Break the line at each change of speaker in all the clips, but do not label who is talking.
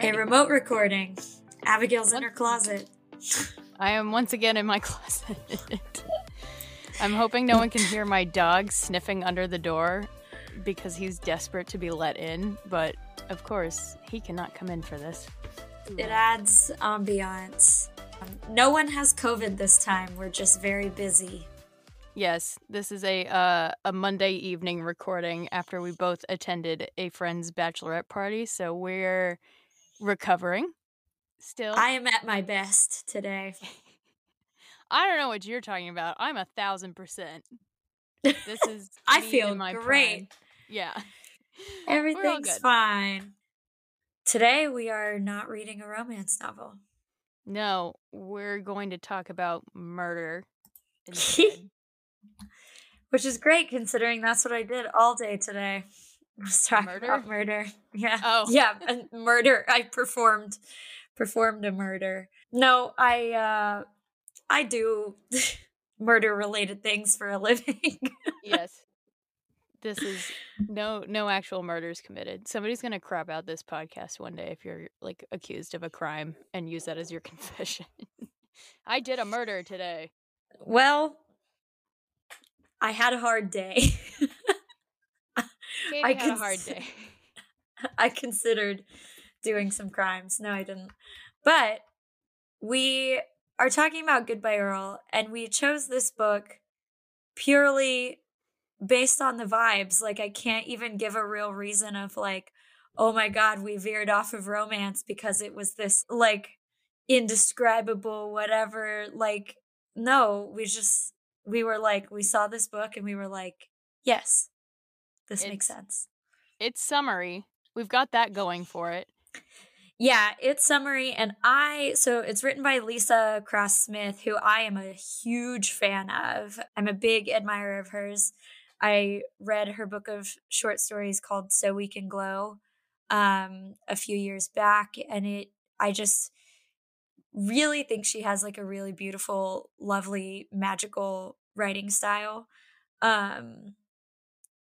A remote recording. Abigail's in her closet.
I am once again in my closet. I'm hoping no one can hear my dog sniffing under the door because he's desperate to be let in, but of course, he cannot come in for this.
It adds ambiance. Um, no one has COVID this time. We're just very busy.
Yes, this is a uh, a Monday evening recording after we both attended a friend's bachelorette party, so we're recovering still.
I am at my best today.
I don't know what you're talking about. I'm a thousand percent. This is
I feel
my
great.
prime. Yeah.
Everything's fine. Today we are not reading a romance novel.
No, we're going to talk about murder.
Which is great considering that's what I did all day today. Was talk
Murder?
about murder. Yeah.
Oh.
Yeah, and murder. I performed performed a murder. No, I uh I do murder related things for a living.
yes. This is no no actual murders committed. Somebody's gonna crap out this podcast one day if you're like accused of a crime and use that as your confession. I did a murder today.
well, I had a hard day.
Katey
I
had a hard day.
I considered doing some crimes. No, I didn't. But we are talking about Goodbye Earl, and we chose this book purely based on the vibes. Like, I can't even give a real reason of, like, oh my God, we veered off of romance because it was this, like, indescribable, whatever. Like, no, we just, we were like, we saw this book and we were like, yes, this makes sense.
It's summary. We've got that going for it.
Yeah, it's summary, and I so it's written by Leesa Cross Smith, who I am a huge fan of. I'm a big admirer of hers. I read her book of short stories called So We Can Glow um a few years back, and it I just really think she has like a really beautiful, lovely, magical writing style. Um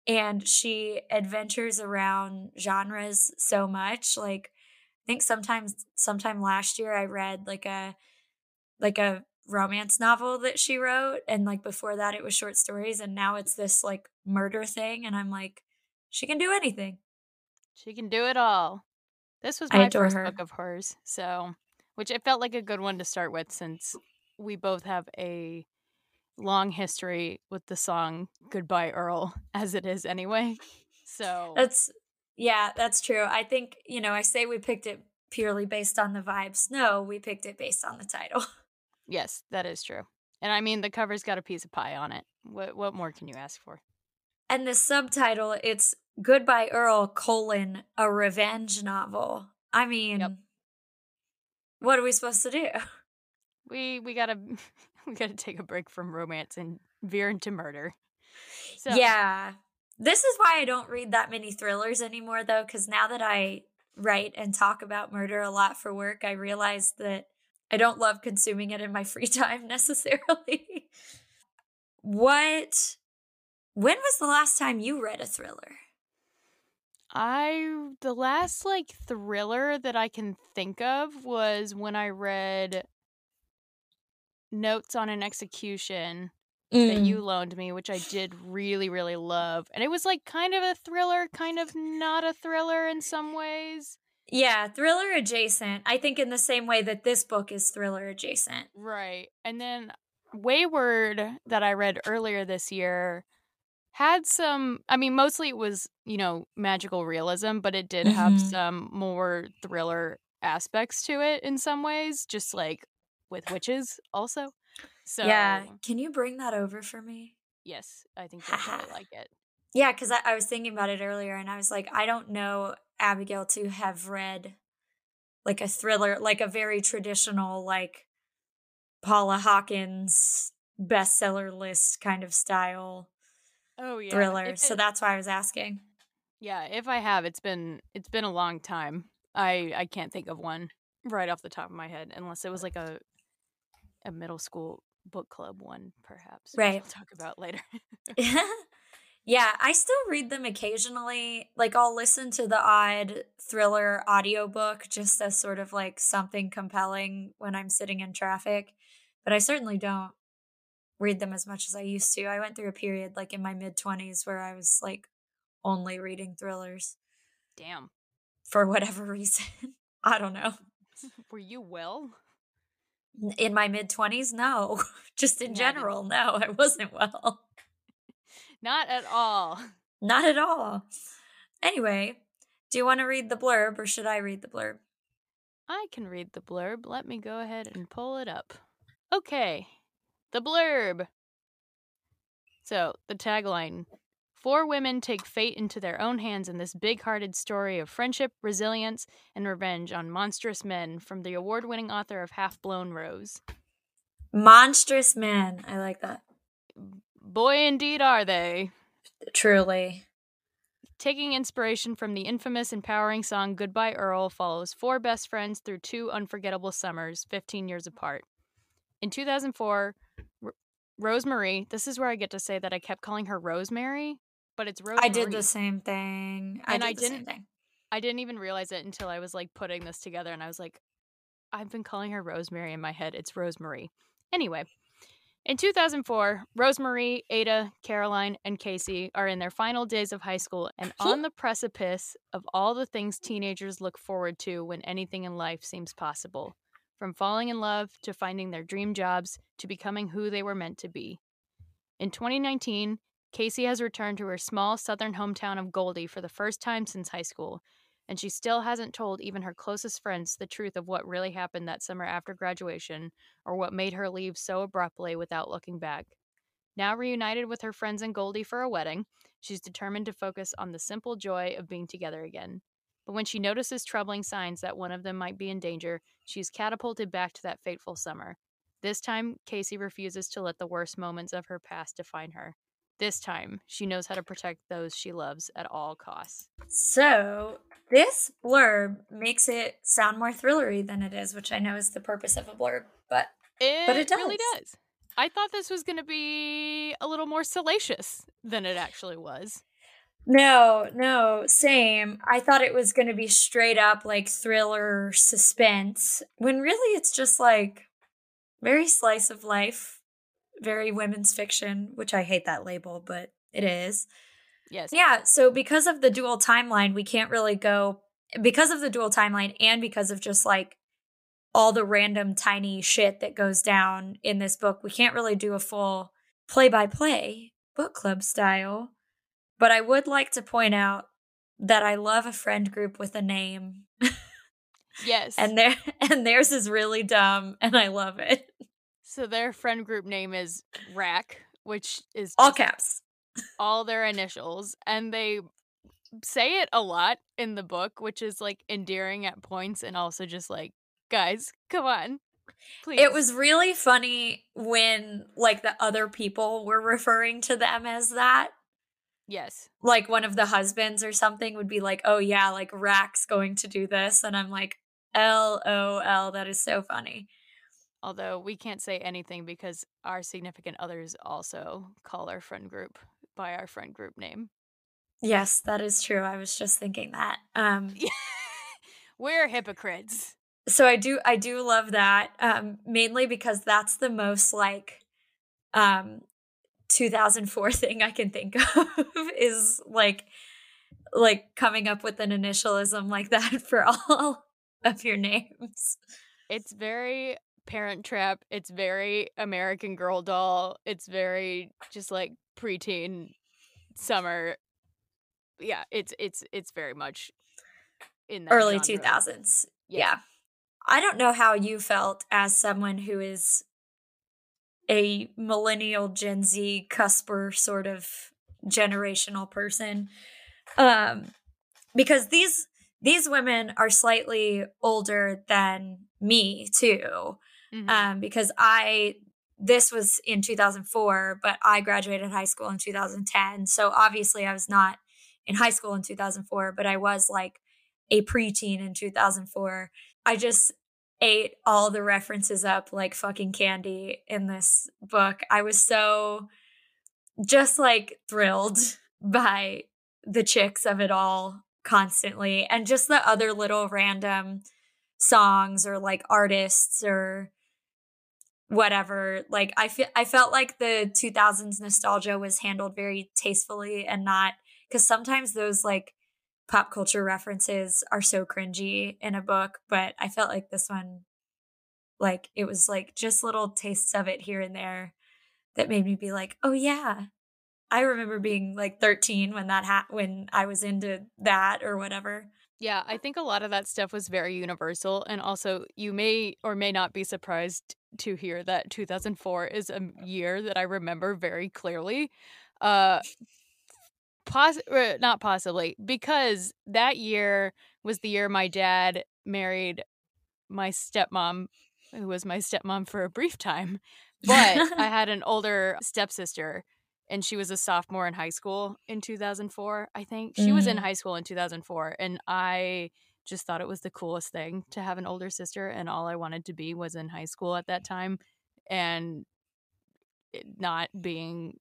and she adventures around genres so much like I think sometimes sometime last year I read like a like a romance novel that she wrote and like before that it was short stories and now it's this like murder thing and I'm like she can do anything.
She can do it all. This was my first
her.
book of hers, so which it felt like a good one to start with since we both have a long history with the song Goodbye Earl as it is anyway. So
That's yeah, that's true. I think, you know, I say we picked it purely based on the vibes. No, we picked it based on the title.
yes, that is true. And I mean the cover's got a piece of pie on it. What what more can you ask for?
And the subtitle, it's Goodbye Earl colon a revenge novel. I mean,
Yep.
what are we supposed to do?
We we gotta we gotta take a break from romance and veer into murder. So
Yeah. This is why I don't read that many thrillers anymore, though, because now that I write and talk about murder a lot for work, I realize that I don't love consuming it in my free time necessarily. what, when was the last time you read a thriller?
I the last like thriller that I can think of was when I read Notes on an Execution that you loaned me, which I did really really love. And it was like kind of a thriller, kind of not a thriller in some ways.
Yeah, thriller adjacent. I think in the same way that this book is thriller adjacent.
Right. And then Wayward that I read earlier this year had some I mean mostly it was, you know, magical realism, but it did have
Mhm.
some more thriller aspects to it in some ways, just like with witches also. So
Yeah, can you bring that over for me?
yes, I think you'll really like it.
Yeah, because I, I was thinking about it earlier and I was like, I don't know Abigail to have read like a thriller, like a very traditional, like Paula Hawkins bestseller list kind of style
Oh yeah.
thriller.
If
So that's why I was asking.
yeah, if I have, it's been it's been a long time. I I can't think of one right off the top of my head unless it was like a a middle school book club one perhaps.
Right.
We'll talk about later.
Yeah, I still read them occasionally. Like I'll listen to the odd thriller audiobook just as sort of like something compelling when I'm sitting in traffic, but I certainly don't read them as much as I used to. I went through a period like in my mid 20s where I was like only reading thrillers
Damn.
for whatever reason. I don't know.
Were you well?
In my mid 20s, no. Just in
Yeah, I didn't-
general, no, I wasn't well.
Not at all.
Not at all. Anyway, do you want to read the blurb or should I read the blurb?
I can read the blurb. Let me go ahead and pull it up. Okay, the blurb. So, the tagline Four women take fate into their own hands in this big hearted story of friendship, resilience, and revenge on monstrous men from the award winning author of Half Blown Rose.
Monstrous men. I like that.
Boy, indeed, are they.
Truly.
Taking inspiration from the infamous empowering song Goodbye Earl follows four best friends through two unforgettable summers, 15 years apart. In 2004, R- Rosemary, this is where I get to say that I kept calling her Rosemary, but it's Rosemary.
I did the same thing. I
And
did
I
the
didn't-
thing.
I didn't even realize it until I was like putting this together and I was like, I've been calling her Rosemary in my head. It's Rosemary. Anyway, in 2004, Rosemary, Ada, Caroline, and Casey are in their final days of high school and on the precipice of all the things teenagers look forward to when anything in life seems possible from falling in love to finding their dream jobs to becoming who they were meant to be. In 2019, Casey has returned to her small southern hometown of Goldie for the first time since high school, and she still hasn't told even her closest friends the truth of what really happened that summer after graduation or what made her leave so abruptly without looking back. Now reunited with her friends in Goldie for a wedding, she's determined to focus on the simple joy of being together again. But when she notices troubling signs that one of them might be in danger, she's catapulted back to that fateful summer. This time, Casey refuses to let the worst moments of her past define her. This time, she knows how to protect those she loves at all costs.
So this blurb makes it sound more thrillery than it is, which I know is the purpose of a blurb. But
It,
But it
really
does.
does. I thought this was going to be a little more salacious than it actually was.
no, no, same. I thought it was going to be straight up like thriller suspense, when really it's just like very slice of life, very women's fiction, which I hate that label, but it is.
Yes.
Yeah, so because of the dual timeline, we can't really go because of the dual timeline and because of just like all the random tiny shit that goes down in this book, we can't really do a full play by play book club style. But I would like to point out that I love a friend group with a name
Yes.
and their and theirs is really dumb and I love it.
So their friend group name is Rack, which is
All caps.
all their initials. And they say it a lot in the book, which is like endearing at points and also just like, guys, come on. Please.
It was really funny when like the other people were referring to them as that.
Yes.
like one of the husbands or something would be like, "Oh yeah, like Rack's going to do this," and I'm like, "LOL, that is so funny."
Although we can't say anything because our significant others also call our friend group by our friend group name.
Yes, that is true. I was just thinking that. Um,
We're hypocrites.
so I do, I do love that, um, mainly because that's the most like, um, 2004 thing I can think of is like, like coming up with an initialism like that for all of your names.
It's very Parent Trap. It's very American Girl Doll. It's very just like preteen summer. Yeah, it's it's it's very much in that
early 2000s.
Yeah.
Yeah. I don't know how you felt as someone who is a millennial Gen Z cusper sort of generational person. Um because these these women are slightly older than me too.
Mhm.
Um because I this was in 2004, but I graduated high school in 2010. So obviously I was not in high school in 2004, but I was like a preteen in 2004. I just ate all the references up like fucking candy in this book. I was so just like thrilled by the chicks of it all constantly and just the other little random songs or like artists or whatever like i feel i felt like the 2000s nostalgia was handled very tastefully and not cuz sometimes those like pop culture references are so cringy in a book but i felt like this one like it was like just little tastes of it here and there that made me be like oh yeah I remember being like 13 when that ha- when I was into that or whatever.
Yeah, I think a lot of that stuff was very universal and also you may or may not be surprised to hear that 2004 is a year that I remember very clearly. Uh Poss- uh, not possibly because that year was the year my dad married my stepmom who was my stepmom for a brief time but i had an older stepsister and she was a sophomore in high school in 2004 i think she mm. was in mm. high school in 2004 and i just thought it was the coolest thing to have an older sister and all i wanted to be was in high school at that time and not being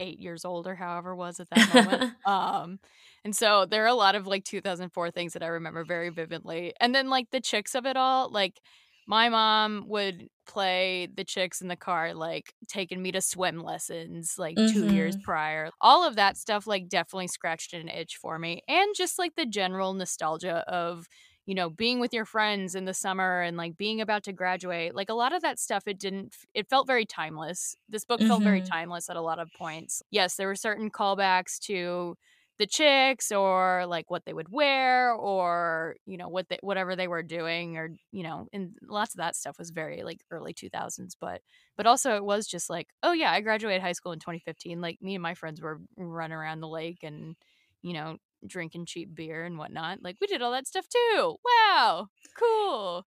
eight years old or however was at that moment um and so there are a lot of like 2004 things that i remember very vividly and then like the chicks of it all like my mom would play the chicks in the car like taking me to swim lessons like mm-hmm. 2 years mm-hmm. prior all of that stuff like definitely scratched an itch for me and just like the general nostalgia of you know being with your friends in the summer and like being about to graduate like a lot of that stuff it didn't it felt very timeless this book mm-hmm. felt very mm-hmm. timeless at a lot of points yes there were certain callbacks to the chicks or like what they would wear or you know what they whatever they were doing or you know and lots of that stuff was very like early 2000s but but also it was just like oh yeah i graduated high school in 2015 like me and my friends were running around the lake and you know drinking cheap beer and whatnot like we did all that stuff too wow cool.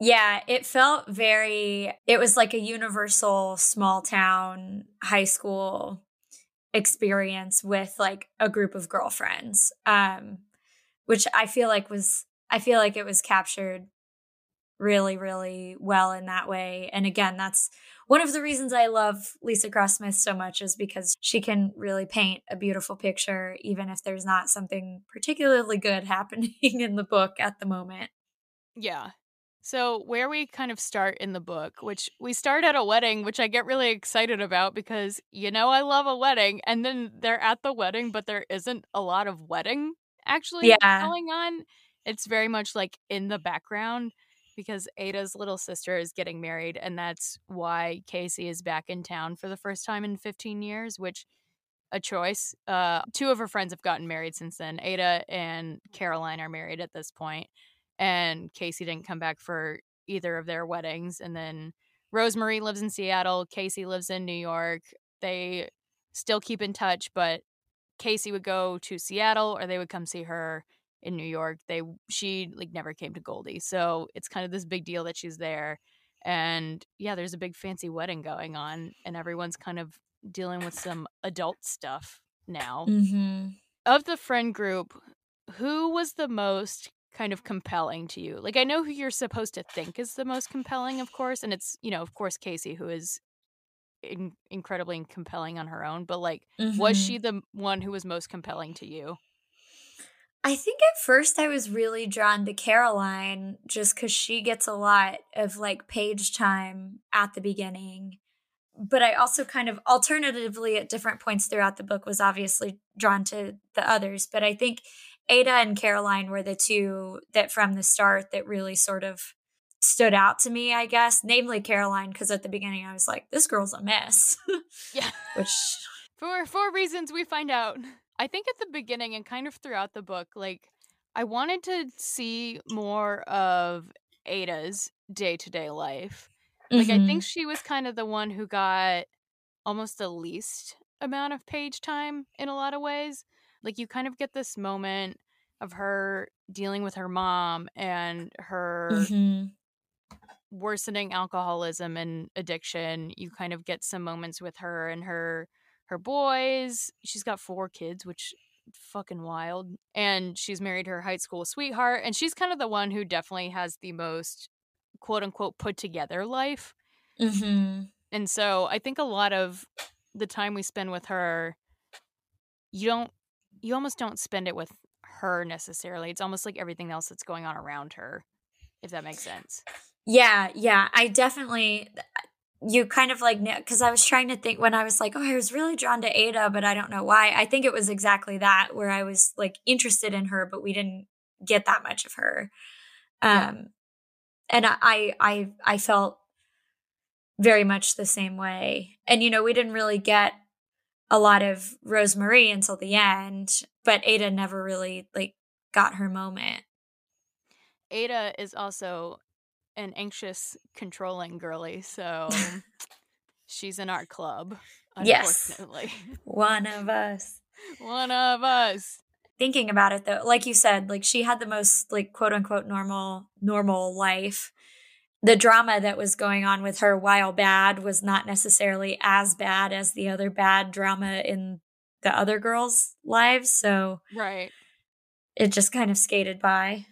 Yeah, it felt very, it was like a universal small town high school experience with like a group of girlfriends um which i feel like was i feel like it was captured really really well in that way. And again that's one of the reasons i love leesa cross smith so much is because she can really paint a beautiful picture even if there's not something particularly good happening in the book at the moment.
Yeah so, where we kind of start in the book, which we start at a wedding, which I get really excited about because you know I love a wedding, and then they're at the wedding, but there isn't a lot of wedding actually yeah. going on. It's very much like in the background because Ada's little sister is getting married, and that's why Casey is back in town for the first time in 15 years, which a choice. Uh, two of her friends have gotten married since then. Ada and Caroline are married at this point and Casey didn't come back for either of their weddings. And then Rosemary lives in Seattle, Casey lives in New York. They still keep in touch, but Casey would go to Seattle or they would come see her in New York. They she like never came to Goldie. So it's kind of this big deal that she's there. And yeah, there's a big fancy wedding going on and everyone's kind of dealing with some adult stuff now.
Mm-hmm.
Of the friend group, who was the most kind of compelling to you? Like I know who you're supposed to think is the most compelling, of course, and it's, you know, of course Casey who is in- incredibly compelling on her own, but like mm-hmm. was she the one who was most compelling to you?
I think at first I was really drawn to Caroline just cuz she gets a lot of like page time at the beginning. But I also kind of alternatively at different points throughout the book was obviously drawn to the others, but I think Ada and Caroline were the two that from the start that really sort of stood out to me, I guess. Namely Caroline, because at the beginning I was like, this girl's a mess.
yeah.
Which
for four reasons we find out. I think at the beginning and kind of throughout the book, like I wanted to see more of Ada's day to day life. Like mm-hmm. I think she was kind of the one who got almost the least amount of page time in a lot of ways. Like you kind of get this moment of her dealing with her mom and her mm-hmm. worsening alcoholism and addiction. You kind of get some moments with her and her her boys. She's got four kids, which fucking wild. And she's married her high school sweetheart and she's kind of the one who definitely has the most quote unquote put together life.
Mm-hmm.
And so I think a lot of the time we spend with her you don't you almost don't spend it with her necessarily. It's almost like everything else that's going on around her, if that makes sense.
Yeah, yeah. I definitely you kind of like because I was trying to think when I was like, oh, I was really drawn to Ada, but I don't know why. I think it was exactly that where I was like interested in her, but we didn't get that much of her. Um, and I, I, I felt very much the same way. And you know, we didn't really get a lot of Rosemary until the end, but Ada never really like got her moment.
Ada is also an anxious, controlling girly, so she's in our club. Unfortunately.
Yes. One of us.
One of us.
Thinking about it though, like you said, like she had the most like quote unquote normal normal life. The drama that was going on with her while bad was not necessarily as bad as the other bad drama in the other girls' lives. So
Right.
It just kind of skated by.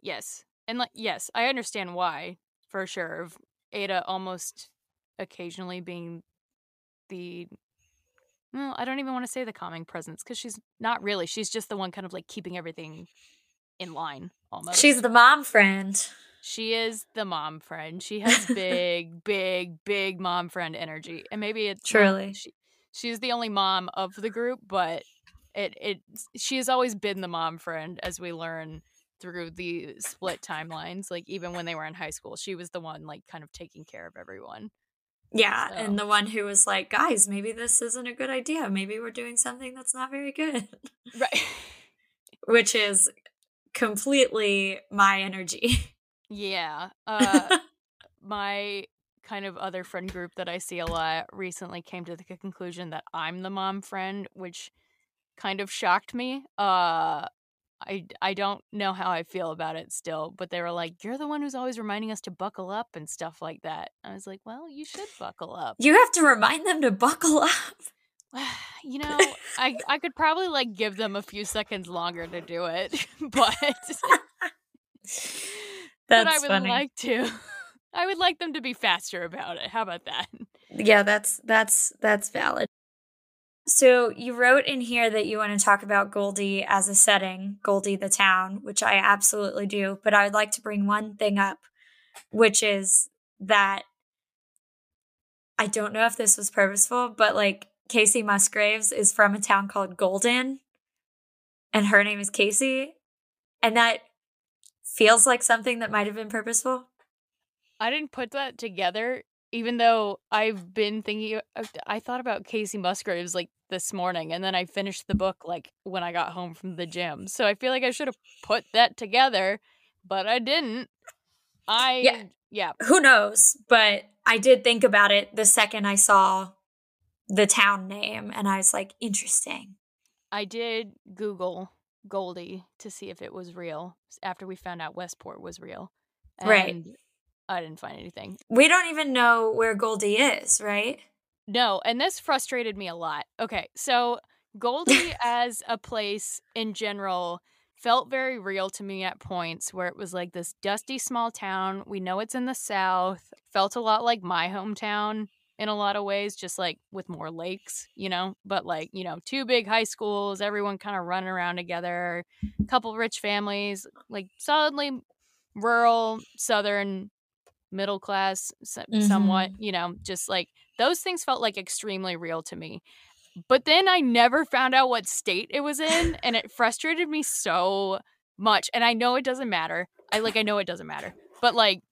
Yes. And like yes, I understand why for sure. Of Ada almost occasionally being the well, I don't even want to say the calming presence because she's not really. She's just the one kind of like keeping everything in line almost.
She's the mom friend.
She is the mom friend. She has big, big, big mom friend energy. And maybe it's
truly
she, she's the only mom of the group, but it it she has always been the mom friend as we learn through the split timelines. Like even when they were in high school, she was the one like kind of taking care of everyone.
Yeah, so. and the one who was like, "Guys, maybe this isn't a good idea. Maybe we're doing something that's not very good."
Right.
Which is completely my energy.
Yeah. Uh my kind of other friend group that I see a lot recently came to the conclusion that I'm the mom friend, which kind of shocked me. Uh I I don't know how I feel about it still, but they were like, "You're the one who's always reminding us to buckle up and stuff like that." I was like, "Well, you should buckle up."
You have to remind them to buckle up.
you know, I I could probably like give them a few seconds longer to do it, but but I would funny. like to. I would like them to be faster about it. How about that?
Yeah, that's that's that's valid. So you wrote in here that you want to talk about Goldie as a setting, Goldie the town, which I absolutely do. But I would like to bring one thing up, which is that I don't know if this was purposeful, but like Kacey Musgraves is from a town called Golden, and her name is Casey. And that feels like something that might have been purposeful.
I didn't put that together even though I've been thinking, I thought about Kacey Musgraves like this morning, and then I finished the book like when I got home from the gym. So I feel like I should have put that together, but I didn't. I yeah, yeah.
Who knows? But I did think about it the second I saw the town name, and I was like, interesting.
I did Google Goldie to see if it was real after we found out Westport was real.
And right.
I didn't find anything.
We don't even know where Goldie is, right?
No, and this frustrated me a lot. Okay, so Goldie as a place in general felt very real to me at points where it was like this dusty small town. We know it's in the South. Felt a lot like my hometown in a lot of ways, just like with more lakes, you know, but like, you know, two big high schools, everyone kind of running around together, a couple rich families, like solidly rural, southern middle class mm-hmm. somewhat you know just like those things felt like extremely real to me but then i never found out what state it was in and it frustrated me so much and i know it doesn't matter i like i know it doesn't matter but like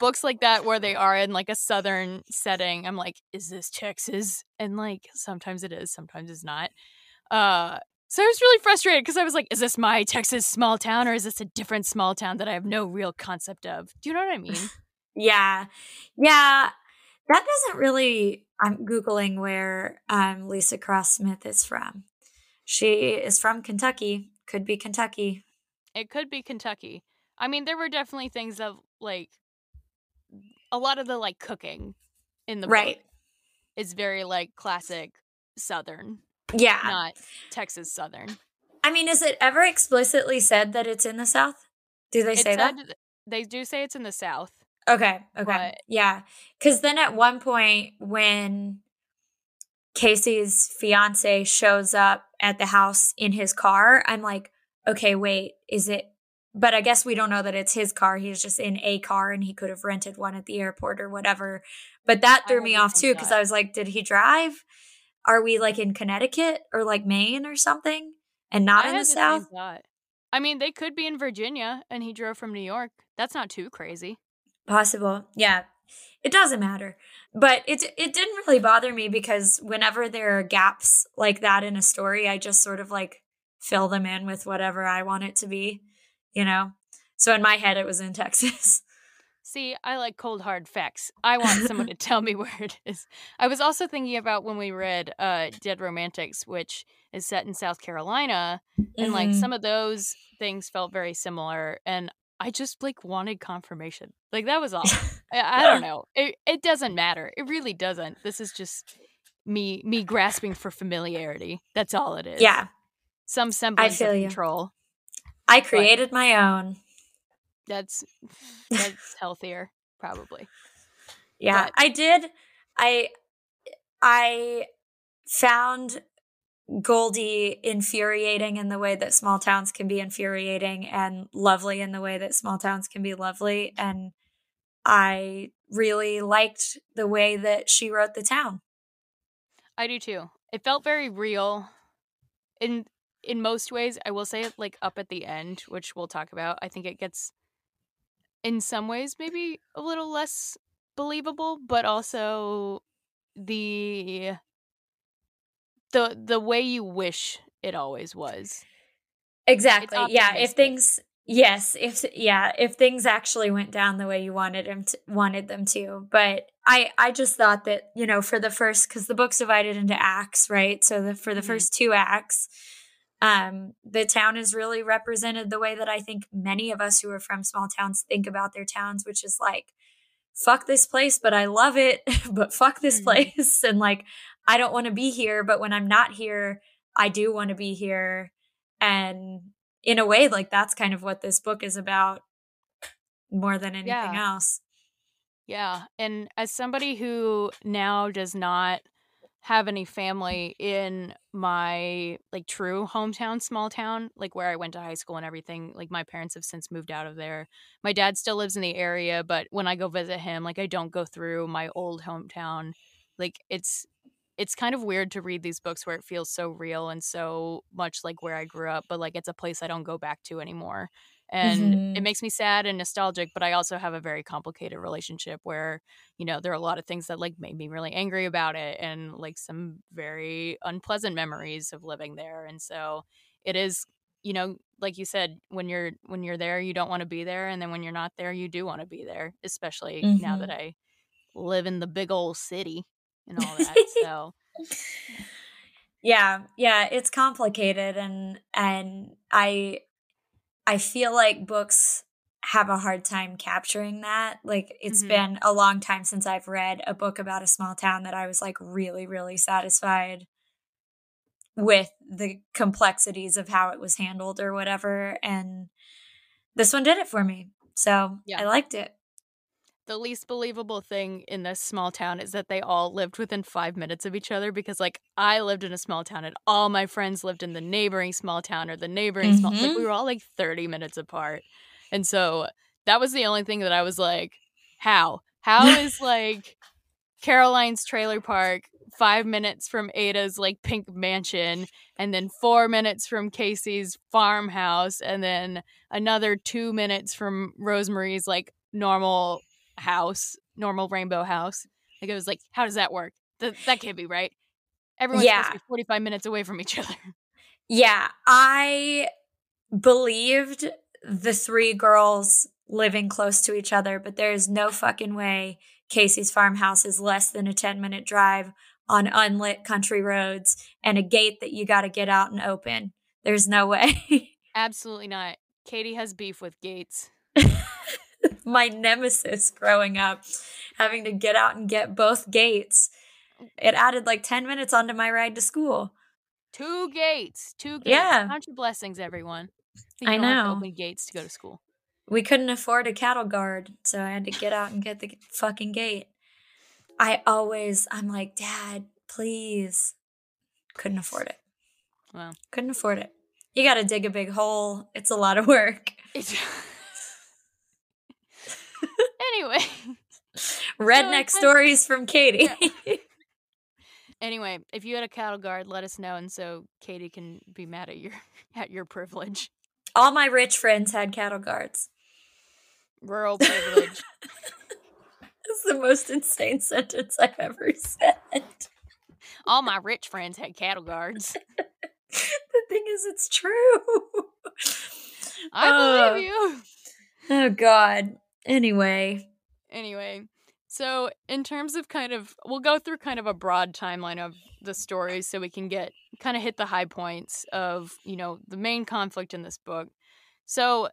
books like that where they are in like a southern setting i'm like is this texas and like sometimes it is sometimes it's not uh so I was really frustrated because I was like, is this my Texas small town or is this a different small town that I have no real concept of? Do you know what I mean?
yeah. Yeah. That doesn't really I'm Googling where um, Leesa Cross Smith is from. She is from Kentucky. Could be Kentucky.
It could be Kentucky. I mean, there were definitely things of like a lot of the like cooking in the right is very like classic Southern
yeah.
Not Texas Southern.
I mean, is it ever explicitly said that it's in the South? Do they say that?
They do say it's in the South.
Okay. Okay. Yeah. Because then at one point, when Casey's fiance shows up at the house in his car, I'm like, okay, wait, is it? But I guess we don't know that it's his car. He's just in a car and he could have rented one at the airport or whatever. But that threw me off too because I was like, did he drive? Are we like in Connecticut or like Maine or something and not I in the, the South?
I mean, they could be in Virginia and he drove from New York. That's not too crazy.
Possible. Yeah. It doesn't matter. But it it didn't really bother me because whenever there are gaps like that in a story, I just sort of like fill them in with whatever I want it to be, you know. So in my head it was in Texas.
See, I like cold hard facts. I want someone to tell me where it is. I was also thinking about when we read uh Dead Romantics, which is set in South Carolina, and mm-hmm. like some of those things felt very similar and I just like wanted confirmation. Like that was all. I, I don't know. It it doesn't matter. It really doesn't. This is just me me grasping for familiarity. That's all it is.
Yeah.
Some semblance of control.
I created but my own.
That's that's healthier, probably.
Yeah, but. I did. I I found Goldie infuriating in the way that small towns can be infuriating and lovely in the way that small towns can be lovely. And I really liked the way that she wrote the town.
I do too. It felt very real. In in most ways, I will say like up at the end, which we'll talk about, I think it gets in some ways maybe a little less believable, but also the the the way you wish it always was.
Exactly. Yeah, if things yes, if yeah, if things actually went down the way you wanted them to, wanted them to. But I I just thought that, you know, for the first cuz the book's divided into acts, right? So the for the mm-hmm. first two acts, um the town is really represented the way that I think many of us who are from small towns think about their towns, which is like fuck this place, but I love it, but fuck this mm-hmm. place. And like, I don't want to be here, but when I'm not here, I do want to be here. And in a way, like that's kind of what this book is about more than anything yeah. else.
Yeah. And as somebody who now does not have any family in my like true hometown small town like where i went to high school and everything like my parents have since moved out of there. My dad still lives in the area but when i go visit him like i don't go through my old hometown. Like it's it's kind of weird to read these books where it feels so real and so much like where i grew up but like it's a place i don't go back to anymore and mm-hmm. it makes me sad and nostalgic but i also have a very complicated relationship where you know there are a lot of things that like made me really angry about it and like some very unpleasant memories of living there and so it is you know like you said when you're when you're there you don't want to be there and then when you're not there you do want to be there especially mm-hmm. now that mm-hmm. i live in the big old city and all that so
yeah yeah it's complicated and and i I feel like books have a hard time capturing that. Like it's mm-hmm. been a long time since I've read a book about a small town that I was like really really satisfied with the complexities of how it was handled or whatever and this one did it for me. So, yeah. I liked it
the least believable thing in this small town is that they all lived within five minutes of each other because like i lived in a small town and all my friends lived in the neighboring small town or the neighboring mm-hmm. small like we mm-hmm. were all like 30 minutes apart and so that was the only thing that i was like how how is like caroline's trailer park five minutes from ada's like pink mansion and then four minutes from casey's farmhouse and then another two minutes from rosemary's like normal house, normal rainbow house. Like it was like, how does that work? Th- that can't be right. Everyone's yeah. supposed to be 45 minutes away from each other.
Yeah, I believed the three girls living close to each other, but there is no fucking way Casey's farmhouse is less than a 10 minute drive on unlit country roads and a gate that you got to get out and open. There's no way.
Absolutely not. Katey has beef with gates.
my nemesis growing up, having to get out and get both gates. It added like 10 minutes onto my ride to school.
Two gates. Two gates. Yeah. Count your blessings, everyone.
I know.
open gates to go to school.
We couldn't afford a cattle guard, so I had to get out and get the fucking gate. I always, I'm like, Dad, please. Couldn't afford it.
Well,
Couldn't afford it. You got to dig a big hole. It's a lot of work.
Anyway.
Redneck
kind-
stories from Katey.
Anyway, if you had a cattle guard, let us know, and so Katey can be mad at your at your privilege,
All my rich friends had cattle guards.
rural privilege.
That's the most insane sentence I've ever said.
All my rich friends had cattle guards.
the thing is, it's true.
I
Uh,
believe you.
Oh, God. Anyway.
Anyway, so in terms of kind of, we'll go through kind of a broad timeline of the story so we can get kind of hit the high points of, you know, the main conflict in this book. So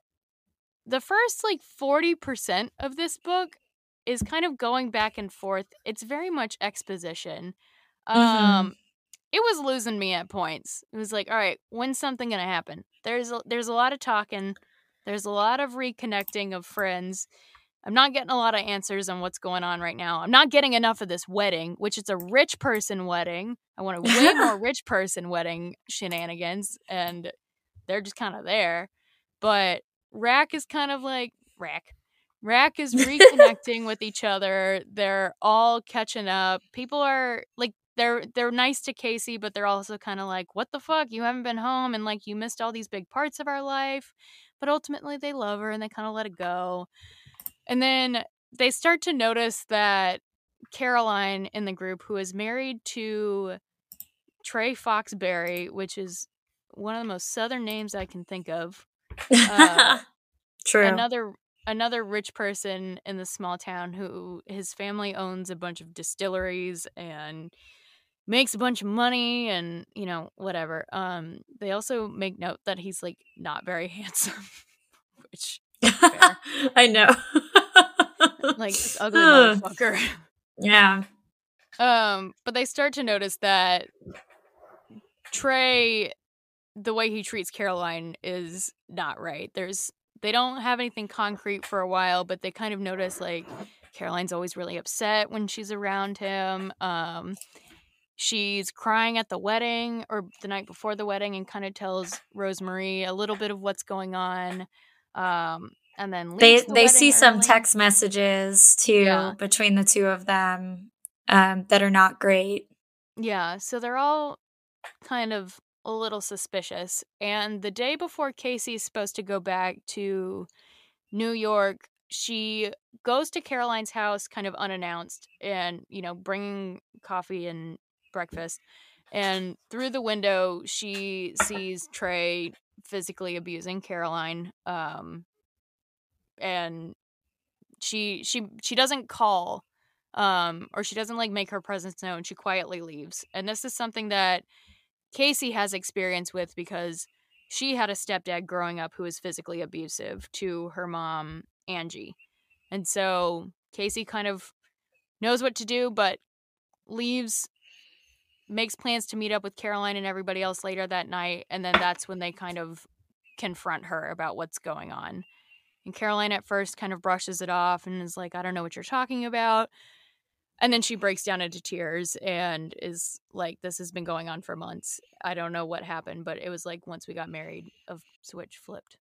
the first like 40% of this book is kind of going back and forth. It's very much exposition. Um
Mhm.
it was losing me at points. It was like, all right, when's something going to happen? There's a, there's a lot of talking. There's a lot of reconnecting of friends. I'm not getting a lot of answers on what's going on right now. I'm not getting enough of this wedding, which is a rich person wedding. I want a way more rich person wedding shenanigans, and they're just kind of there. But Rack is kind of like Rack. Rack is reconnecting with each other. They're all catching up. People are like they're they're nice to Casey, but they're also kind of like, "What the fuck? You haven't been home, and like you missed all these big parts of our life." But ultimately, they love her and they kind of let it go. And then they start to notice that Caroline in the group, who is married to Trey Foxberry, which is one of the most southern names I can think of, Uh,
True.
another another rich person in the small town who his family owns a bunch of distilleries and makes a bunch of money and you know whatever um they also make note that he's like not very handsome which.
I know.
like ugly motherfucker
yeah.
um but they start to notice that trey the way he treats caroline is not right there's they don't have anything concrete for a while but they kind of notice like caroline's always really upset when she's around him um she's crying at the wedding or the night before the wedding and kind of tells rosemary a little bit of what's going on um and then
They
the
they see
wedding
some text messages too
Yeah.
between the two of them um, that are not great.
Yeah, so they're all kind of a little suspicious. And the day before Casey's supposed to go back to New York, she goes to Caroline's house kind of unannounced and, you know, bringing coffee and breakfast. And through the window, she sees Trey physically abusing Caroline. Um, and she she she doesn't call um or she doesn't like make her presence known she quietly leaves and this is something that casey has experience with because she had a stepdad growing up who was physically abusive to her mom angie and so casey kind of knows what to do but leaves makes plans to meet up with caroline and everybody else later that night and then that's when they kind of confront her about what's going on and caroline at first kind of brushes it off and is like i don't know what you're talking about and then she breaks down into tears and is like, This has been going on for months. I don't know what happened, but it was like once we got married, a switch flipped.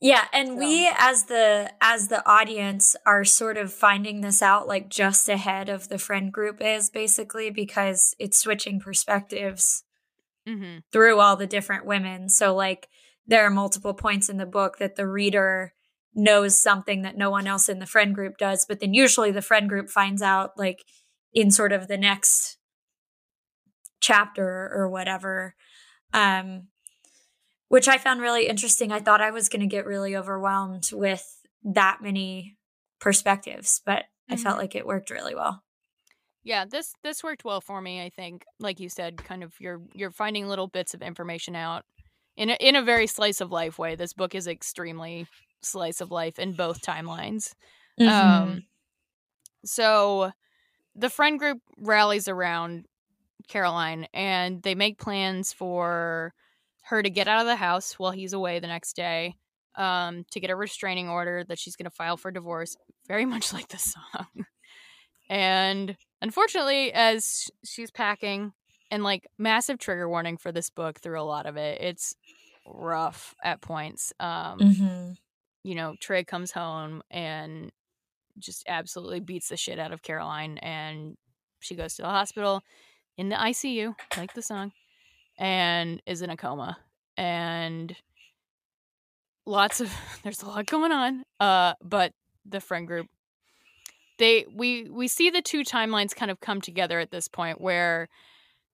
Yeah, and
So-
we as the as the audience are sort of finding this out like just ahead of the friend group is basically because it's switching perspectives
Mm-hmm.
through all the different women. So like there are multiple points in the book that the reader knows something that no one else in the friend group does, but then usually the friend group finds out like in sort of the next chapter or whatever. Um which I found really interesting. I thought I was going to get really overwhelmed with that many perspectives, but I felt like it worked really well.
Yeah, this this worked well for me, I think. Like you said, kind of you're you're finding little bits of information out in a, in a very slice of life way. This book is extremely slice of life in both timelines.
Mm-hmm.
Um, so the friend group rallies around Caroline and they make plans for her to get out of the house while he's away the next day, um, to get a restraining order that she's going to file for divorce, very much like the song. And unfortunately, as she's packing, and like massive trigger warning for this book through a lot of it, it's rough at points. Um,
Mm-hmm.
you know, Trey comes home and just absolutely beats the shit out of Caroline, and she goes to the hospital in the ICU, like the song, and is in a coma. And lots of there's a lot going on. Uh, but the friend group, they we we see the two timelines kind of come together at this point where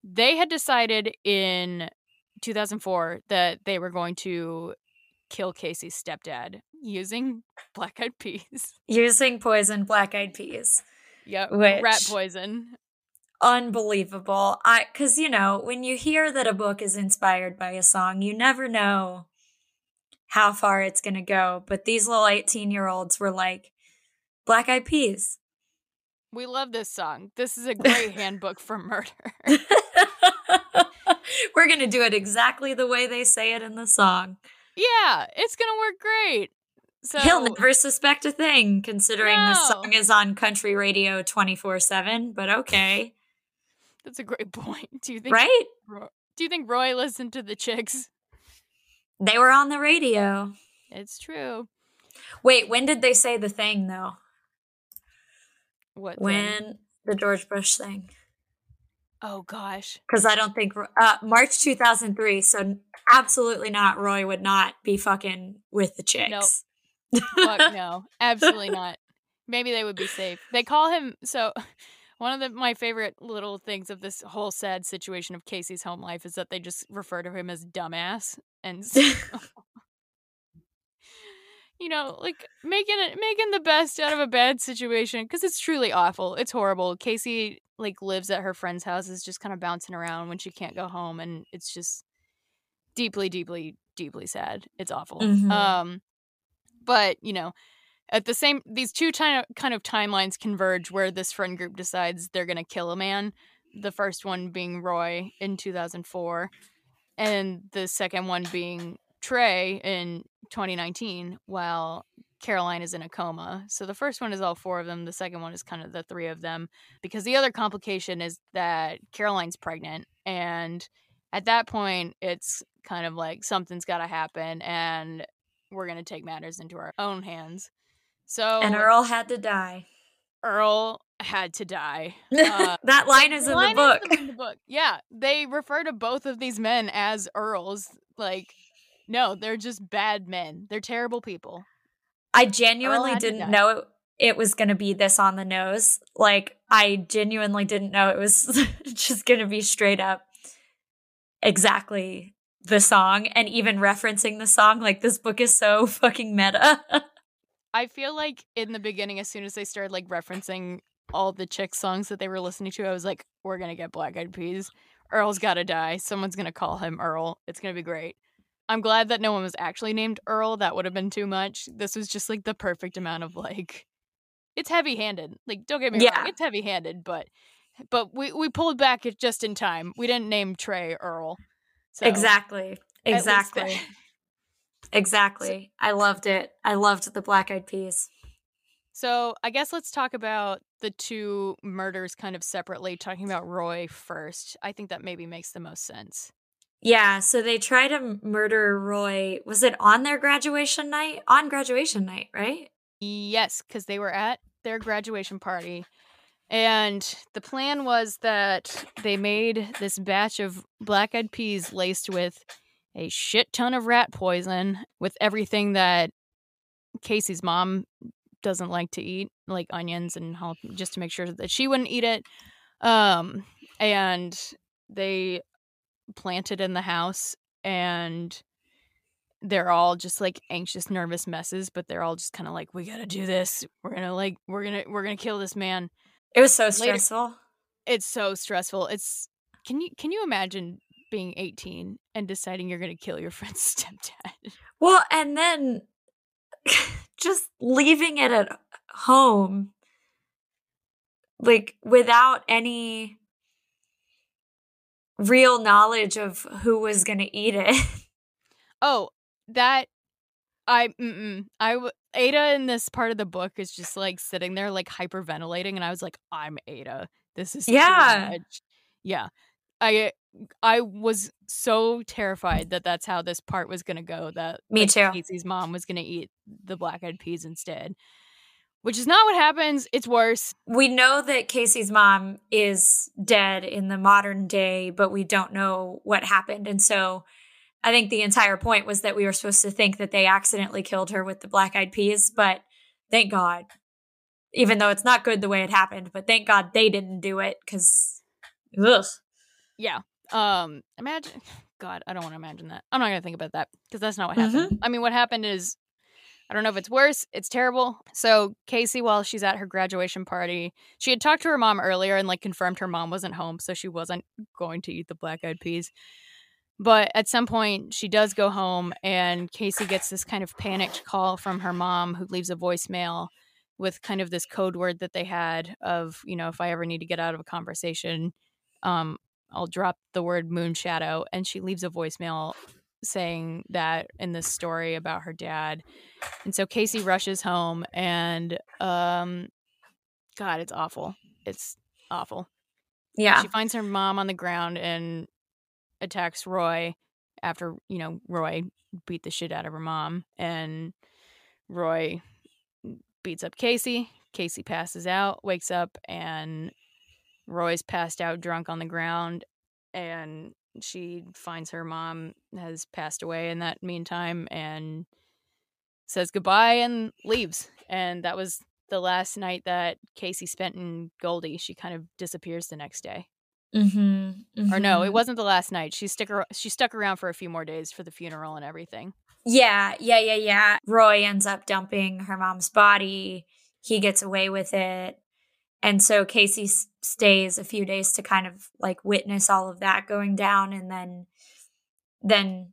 they had decided in 2004 that they were going to kill Casey's stepdad using black eyed peas.
Using poison black eyed peas.
Yep. Rat poison.
Unbelievable. I cuz you know, when you hear that a book is inspired by a song, you never know how far it's going to go, but these little 18-year-olds were like black eyed peas.
We love this song. This is a great handbook for murder.
We're going to do it exactly the way they say it in the song.
yeah, it's gonna work great. So
He'll never suspect a thing, considering the song is on country radio 24 7, but okay.
That's a great point. Do you think
right?
Do you think Roy listened to the chicks?
They were on the radio.
It's true.
Wait, when did they say the thing, though?
What thing?
When the George Bush thing?
Oh gosh.
Because I don't think, uh, March 2003, so absolutely not. Roy would not be fucking with the chicks.
Fuck no. Absolutely not. Maybe they would be safe. They call him so one of the, my favorite little things of this whole sad situation of Casey's home life is that they just refer to him as dumbass and so, you know, like making it making the best out of a bad situation because it's truly awful. It's horrible. Casey like lives at her friend's house is just kind of bouncing around when she can't go home and it's just deeply deeply deeply sad. It's awful.
Mhm.
Um but, you know, at the same these two kind of timelines converge where this friend group decides they're going to kill a man. The first one being Roy in 2004 and the second one being Trey in 2019 while Caroline is in a coma. So the first one is all four of them, the second one is kind of the three of them because the other complication is that Caroline's pregnant and at that point it's kind of like something's got to happen and we're going to take matters into our own hands. So
and Earl had to die.
Earl had to die. Uh,
that line is in the
line
book.
in the book. Yeah, they refer to both of these men as earls. Like, no, they're just bad men. They're terrible people.
I genuinely didn't know it, it was going to be this on the nose. Like, I genuinely didn't know it was just going to be straight up exactly the song and even referencing the song. Like, this book is so fucking meta.
I feel like in the beginning, as soon as they started like referencing all the chick songs that they were listening to, I was like, we're gonna get Black Eyed Peas. Earl's gotta die. Someone's gonna call him Earl. It's gonna be great. I'm glad that no one was actually named Earl. That would have been too much. This was just like the perfect amount of like it's heavy handed. Like, don't get me
Yeah.
wrong, it's heavy handed, but but we, we pulled back it just in time. We didn't name Trey Earl. So
exactly. Exactly. Exactly. I loved it. I loved the black eyed peas.
So I guess let's talk about the two murders kind of separately, talking about Roy first. I think that maybe makes the most sense.
Yeah, so they try to murder Roy. Was it on their graduation night? On graduation night, right?
Yes, because they were at their graduation party. And the plan was that they made this batch of black eyed peas laced with a shit ton of rat poison with everything that Casey's mom doesn't like to eat, like onions and jala- just to make sure that she wouldn't eat it. Um, and they planted in the house and they're all just like anxious nervous messes but they're all just kind of like we gotta do this we're gonna like we're gonna we're gonna kill this man
It was so stressful.
it's so stressful it's can you can you imagine being 18 and deciding you're gonna kill your friend's stepdad
Well, and then just leaving it at home, like without any real knowledge of who was going to eat it.
oh that I mm-mm. I Ada in this part of the book is just like sitting there like hyperventilating, and I was like, I'm Ada. This is
yeah,
yeah. I I was so terrified that that's how this part was gonna go. That
me
like,
too.
Casey's mom was gonna eat the black eyed peas instead, which is not what happens. It's worse.
We know that Casey's mom is dead in the modern day, but we don't know what happened, and so I think the entire point was that we were supposed to think that they accidentally killed her with the black eyed peas, but thank God. Even though it's not good the way it happened, but thank God they didn't do it because, ugh.
Yeah. Um. Imagine. God, I don't want to imagine that. I'm not gonna think about that because that's not what happened. Mm-hmm. I mean, what happened is, I don't know if it's worse. It's terrible. So Casey, while she's at her graduation party, she had talked to her mom earlier and like confirmed her mom wasn't home, so she wasn't going to eat the black eyed peas. But at some point, she does go home, and Casey gets this kind of panicked call from her mom, who leaves a voicemail with kind of this code word that they had of, you know, if I ever need to get out of a conversation, um, I'll drop the word moon shadow. And she leaves a voicemail saying that in this story about her dad. And so Casey rushes home, and um, God, it's awful. It's awful.
Yeah.
She finds her mom on the ground and attacks Roy after, you know, Roy beat the shit out of her mom and Roy beats up Casey. Casey passes out, wakes up and Roy's passed out drunk on the ground and she finds her mom has passed away in that meantime and says goodbye and leaves. And that was the last night that Casey spent in Goldie. She kind of disappears the next day.
Mm-hmm, mm-hmm.
Or no, it mm-hmm. wasn't the last night. She stuck ar- she stuck around for a few more days for the funeral and everything.
Yeah, yeah, yeah, yeah. Roy ends up dumping her mom's body. He gets away with it. And so Casey stays a few days to kind of like witness all of that going down and then then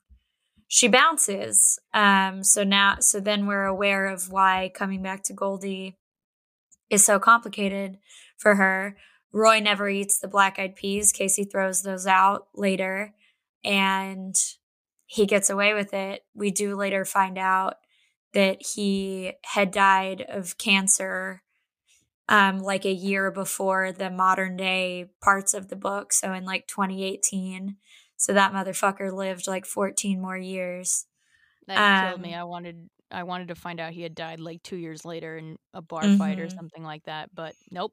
she bounces. Um so now so then we're aware of why coming back to Goldie is so complicated for her. Roy never eats the black eyed peas. Casey throws those out later and he gets away with it. We do later find out that he had died of cancer um, like a year before the modern day parts of the book. So in like 2018. So that motherfucker lived like 14 more years.
That um, killed me. Um, I wanted I wanted to find out he had died like two years later in a bar mm-hmm. fight or mm-hmm. something like that, but nope.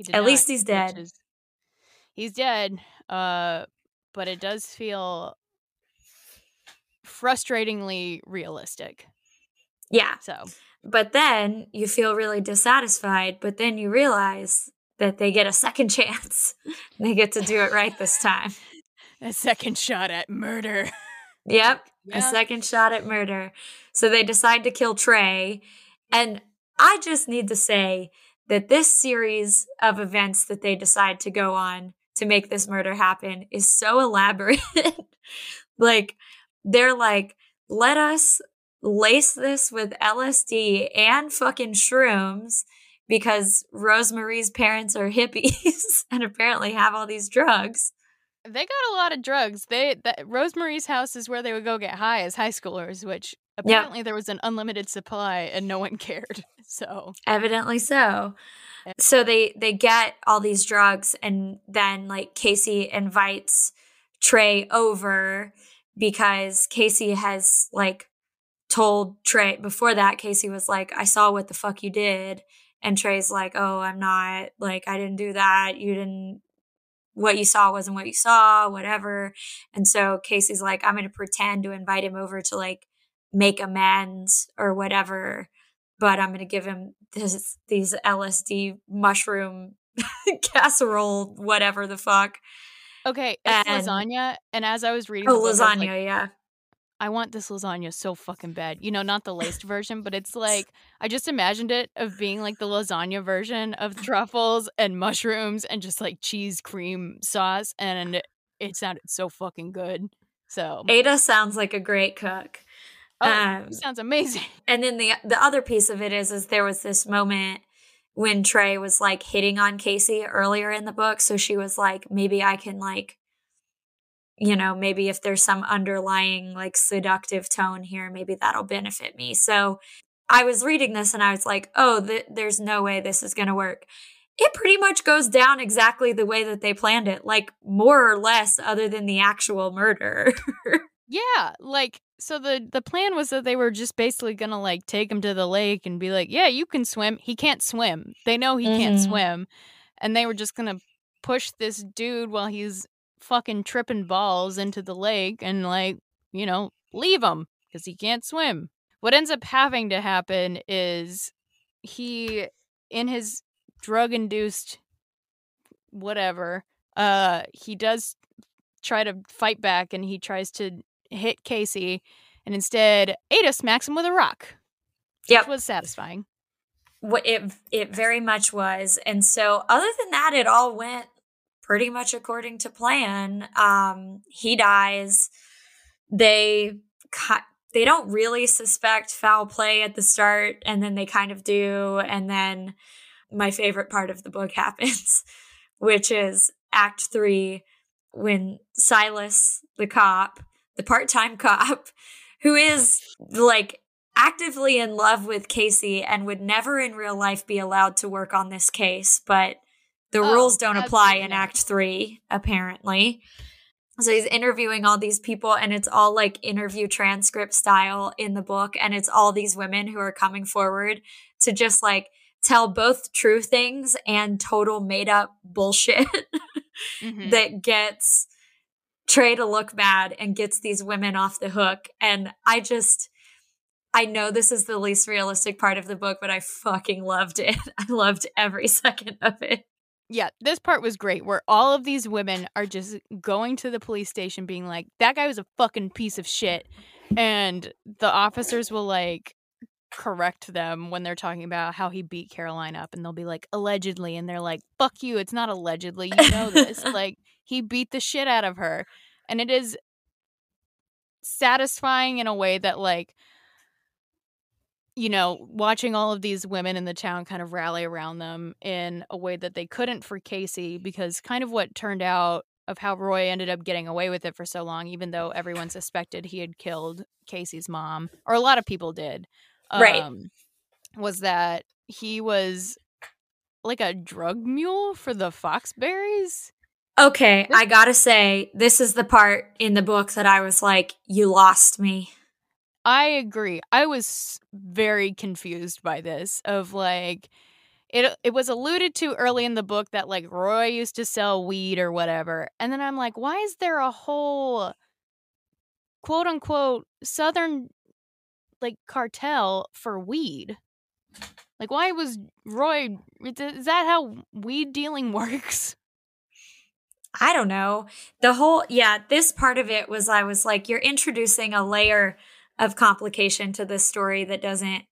At not, least he's dead. Is,
he's dead. Uh, but it does feel frustratingly realistic.
Yeah.
So,
but then you feel really dissatisfied, but then you realize that they get a second chance. they get to do it right this time.
a second shot at murder.
Yep. A second shot at murder. So they decide to kill Trey. And I just need to say that this series of events that they decide to go on to make this murder happen is so elaborate. like, they're like, let us lace this with LSD and fucking shrooms because Rosemary's parents are hippies and apparently have all these drugs.
They got a lot of drugs. They that Rosemary's house is where they would go get high as high schoolers, which apparently yep. there was an unlimited supply and no one cared. So
evidently so. So they they get all these drugs and then like Casey invites Trey over because Casey has like told Trey before that Casey was like I saw what the fuck you did and Trey's like oh I'm not like I didn't do that you didn't what you saw wasn't what you saw whatever and so Casey's like I'm going to pretend to invite him over to like make amends or whatever but I'm going to give him this these LSD mushroom casserole, whatever the fuck.
Okay, it's and, lasagna, and as I was reading,
oh lasagna, like, yeah.
I want this lasagna so fucking bad. You know, not the laced version, but it's like I just imagined it of being like the lasagna version of truffles and mushrooms and just like cheese cream sauce, and it sounded so fucking good. So
Ada sounds like a great cook.
Oh, um, sounds amazing.
And then the the other piece of it is is there was this moment when Trey was like hitting on Casey earlier in the book, so she was like, maybe I can like you know, maybe if there's some underlying like seductive tone here, maybe that'll benefit me. So I was reading this and I was like, oh, th- there's no way this is going to work. It pretty much goes down exactly the way that they planned it, like more or less, other than the actual murder.
yeah, like so the the plan was that they were just basically gonna like take him to the lake and be like, yeah, you can swim. He can't swim. They know he mm-hmm. can't swim, and they were just gonna push this dude while he's fucking tripping balls into the lake and like, you know, leave him because he can't swim. What ends up having to happen is he in his drug induced whatever, uh he does try to fight back and he tries to hit Casey and instead Ada smacks him with a rock.
Yep.
Which was satisfying.
What it it very much was. And so other than that it all went pretty much according to plan. Um, he dies. They they don't really suspect foul play at the start, and then they kind of do. And then my favorite part of the book happens, which is Act Three, when Silas, the cop, the part time cop, who is like actively in love with Casey and would never in real life be allowed to work on this case, but the oh, rules don't apply in Act Three, apparently. So he's interviewing all these people, and it's all like interview transcript style in the book. And it's all these women who are coming forward to just like tell both true things and total made up bullshit mm-hmm. that gets Trey to look bad and gets these women off the hook. And I just, I know this is the least realistic part of the book, but I fucking loved it. I loved every second of it.
Yeah, this part was great where all of these women are just going to the police station being like, that guy was a fucking piece of shit. And the officers will like correct them when they're talking about how he beat Caroline up and they'll be like, allegedly. And they're like, fuck you. It's not allegedly. You know this. like, he beat the shit out of her. And it is satisfying in a way that, like, you know, watching all of these women in the town kind of rally around them in a way that they couldn't for Casey, because kind of what turned out of how Roy ended up getting away with it for so long, even though everyone suspected he had killed Casey's mom, or a lot of people did,
um, right?
Was that he was like a drug mule for the Foxberries?
Okay, I gotta say, this is the part in the book that I was like, you lost me.
I agree. I was very confused by this of like it it was alluded to early in the book that like Roy used to sell weed or whatever. And then I'm like, why is there a whole quote unquote southern like cartel for weed? Like why was Roy is that how weed dealing works?
I don't know. The whole yeah, this part of it was I was like you're introducing a layer of complication to this story that doesn't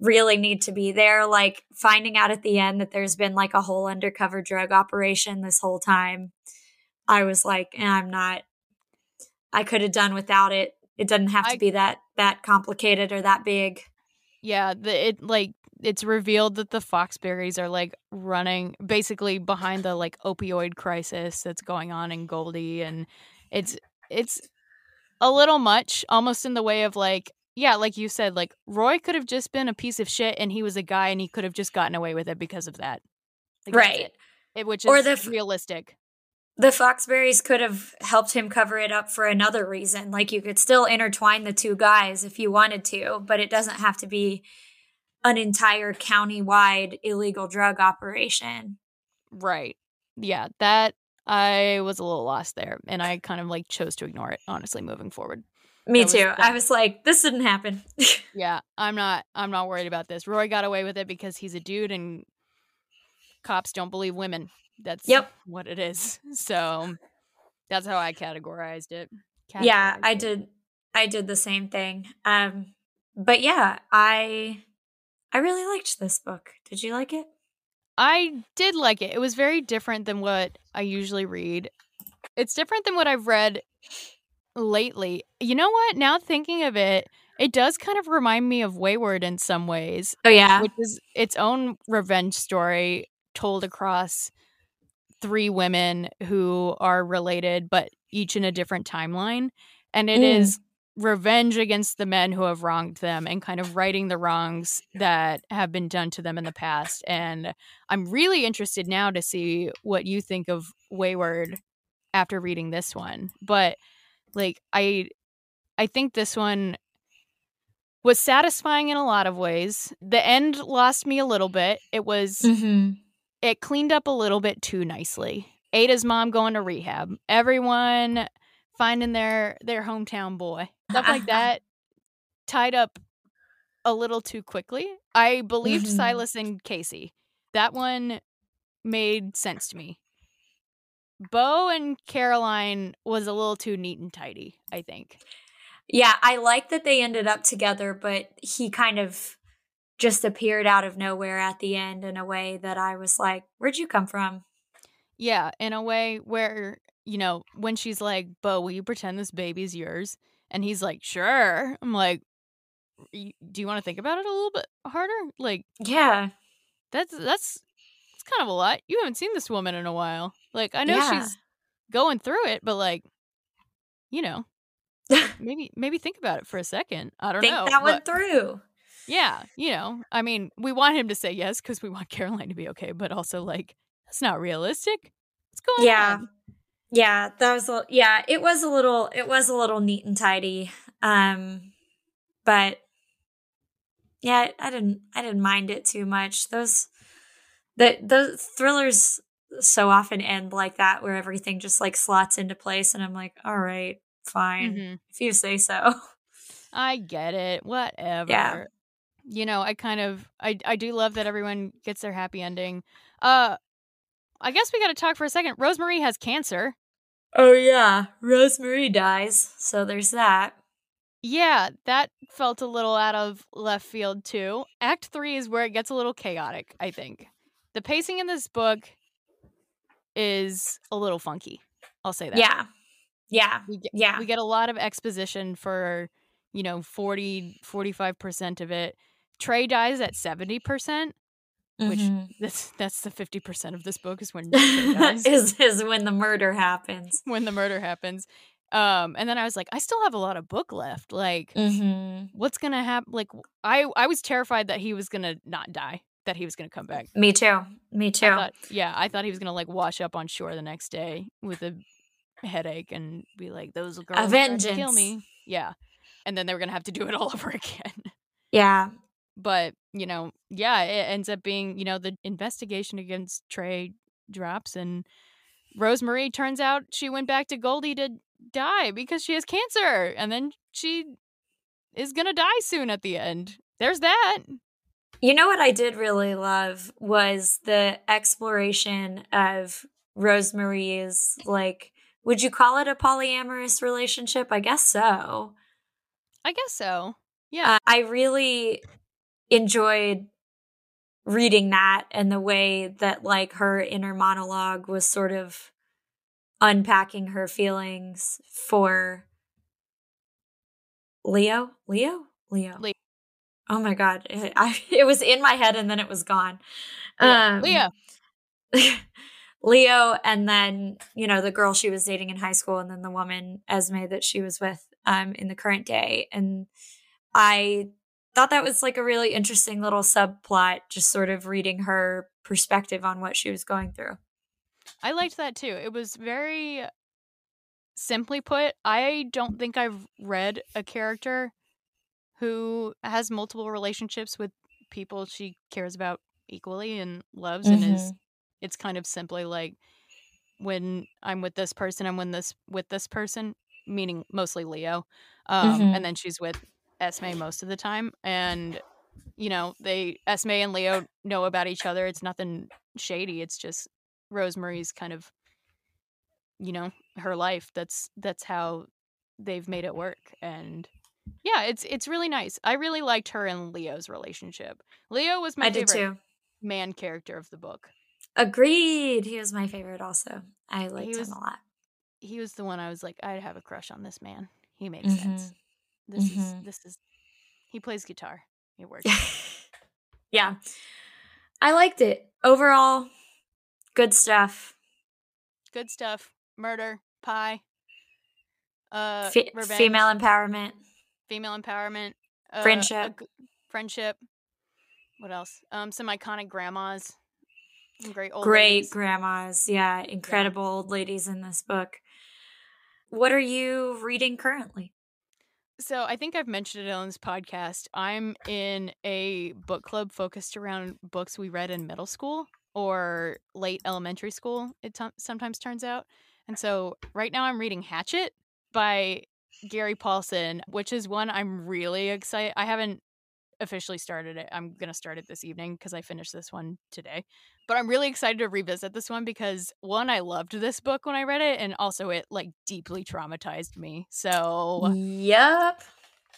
really need to be there. Like finding out at the end that there's been like a whole undercover drug operation this whole time. I was like, eh, I'm not, I could have done without it. It doesn't have to I, be that, that complicated or that big.
Yeah. The, it like, it's revealed that the Foxberries are like running basically behind the like opioid crisis that's going on in Goldie. And it's, it's a little much, almost in the way of like, yeah, like you said, like Roy could have just been a piece of shit and he was a guy and he could have just gotten away with it because of that.
Like, right. It.
It, which is or the, f- realistic.
The Foxberries could have helped him cover it up for another reason. Like you could still intertwine the two guys if you wanted to, but it doesn't have to be an entire county wide illegal drug operation.
Right. Yeah, that I was a little lost there and I kind of like chose to ignore it, honestly, moving forward.
Me that too. Was, I was like, this didn't happen.
yeah, I'm not I'm not worried about this. Roy got away with it because he's a dude and cops don't believe women. That's yep. what it is. So that's how I categorized it.
Categorized yeah, I did I did the same thing. Um but yeah, I I really liked this book. Did you like it?
I did like it. It was very different than what I usually read. It's different than what I've read lately. You know what? Now thinking of it, it does kind of remind me of Wayward in some ways.
Oh yeah.
Which is its own revenge story told across three women who are related but each in a different timeline. And it mm. is revenge against the men who have wronged them and kind of righting the wrongs that have been done to them in the past. And I'm really interested now to see what you think of Wayward after reading this one. But like I I think this one was satisfying in a lot of ways. The end lost me a little bit. It was mm-hmm. it cleaned up a little bit too nicely. Ada's mom going to rehab. Everyone finding their their hometown boy. Stuff like that tied up a little too quickly. I believed mm-hmm. Silas and Casey. That one made sense to me. Bo and Caroline was a little too neat and tidy, I think.
Yeah, I like that they ended up together, but he kind of just appeared out of nowhere at the end in a way that I was like, Where'd you come from?
Yeah, in a way where, you know, when she's like, Bo, will you pretend this baby's yours? And he's like, Sure. I'm like, Do you want to think about it a little bit harder? Like,
yeah.
That's that's it's kind of a lot. You haven't seen this woman in a while. Like, I know yeah. she's going through it, but like, you know, maybe maybe think about it for a second. I don't
think
know.
that one through.
Yeah, you know, I mean, we want him to say yes because we want Caroline to be okay, but also like that's not realistic. What's going
yeah.
on?
Yeah, that was a, yeah, it was a little it was a little neat and tidy. Um but yeah, I didn't I didn't mind it too much. Those the those thrillers so often end like that where everything just like slots into place and I'm like, all right, fine. Mm-hmm. If you say so.
I get it. Whatever. Yeah. You know, I kind of I I do love that everyone gets their happy ending. Uh I guess we got to talk for a second. Rosemary has cancer.
Oh yeah, Rosemary dies. So there's that.
Yeah, that felt a little out of left field too. Act 3 is where it gets a little chaotic, I think. The pacing in this book is a little funky. I'll say that.
Yeah. Yeah.
We get,
yeah.
We get a lot of exposition for, you know, 40, 45% of it. Trey dies at 70%, mm-hmm. which that's that's the 50% of this book is when
is is when the murder happens.
When the murder happens. Um, and then I was like, I still have a lot of book left. Like, mm-hmm. what's gonna happen? Like, I I was terrified that he was gonna not die, that he was gonna come back.
Me too. Me too. I
thought, yeah, I thought he was gonna like wash up on shore the next day with a headache and be like, "Those girls to kill me." Yeah, and then they were gonna have to do it all over again.
Yeah,
but you know, yeah, it ends up being you know the investigation against Trey drops and Rosemarie turns out she went back to Goldie to die because she has cancer, and then she is gonna die soon at the end. There's that.
You know what I did really love was the exploration of Rosemarie's like would you call it a polyamorous relationship? I guess so.
I guess so. Yeah.
Uh, I really enjoyed reading that and the way that like her inner monologue was sort of unpacking her feelings for Leo. Leo? Leo. Leo. Oh my god. It, I, it was in my head and then it was gone.
Um, Leo.
Leo and then, you know, the girl she was dating in high school and then the woman Esme that she was with um in the current day. And I thought that was like a really interesting little subplot, just sort of reading her perspective on what she was going through.
I liked that too. It was very simply put. I don't think I've read a character who has multiple relationships with people she cares about equally and loves mm-hmm. and is mm-hmm it's kind of simply like when I'm with this person, I'm with this with this person, meaning mostly Leo, um, mm-hmm. and then she's with Esme most of the time, and you know they Esme and Leo know about each other. It's nothing shady. It's just Rosemary's kind of you know her life. That's that's how they've made it work, and yeah, it's it's really nice. I really liked her and Leo's relationship. Leo was my I favorite man character of the book.
Agreed. He was my favorite also. I liked was, him a lot.
He was the one I was like, I'd have a crush on this man. He makes mm-hmm. sense. This mm-hmm. is this is he plays guitar. It works.
yeah. I liked it. Overall, good stuff.
Good stuff. Murder, pie. Uh,
Fe-
revenge,
female empowerment.
female empowerment, uh,
Friendship.
g- friendship. What else? Um, some iconic grandmas, some great old
Great
ladies.
grandmas. Yeah, incredible old ladies in this book. What are you reading currently?
So I think I've mentioned it on this podcast. I'm in a book club focused around books we read in middle school or late elementary school. It t- sometimes turns out, and so right now I'm reading Hatchet by Gary Paulsen, which is one I'm really excited. I haven't officially started it. I'm gonna start it this evening because I finished this one today. But I'm really excited to revisit this one because one, I loved this book when I read it, and also it like deeply traumatized me. So
Yep.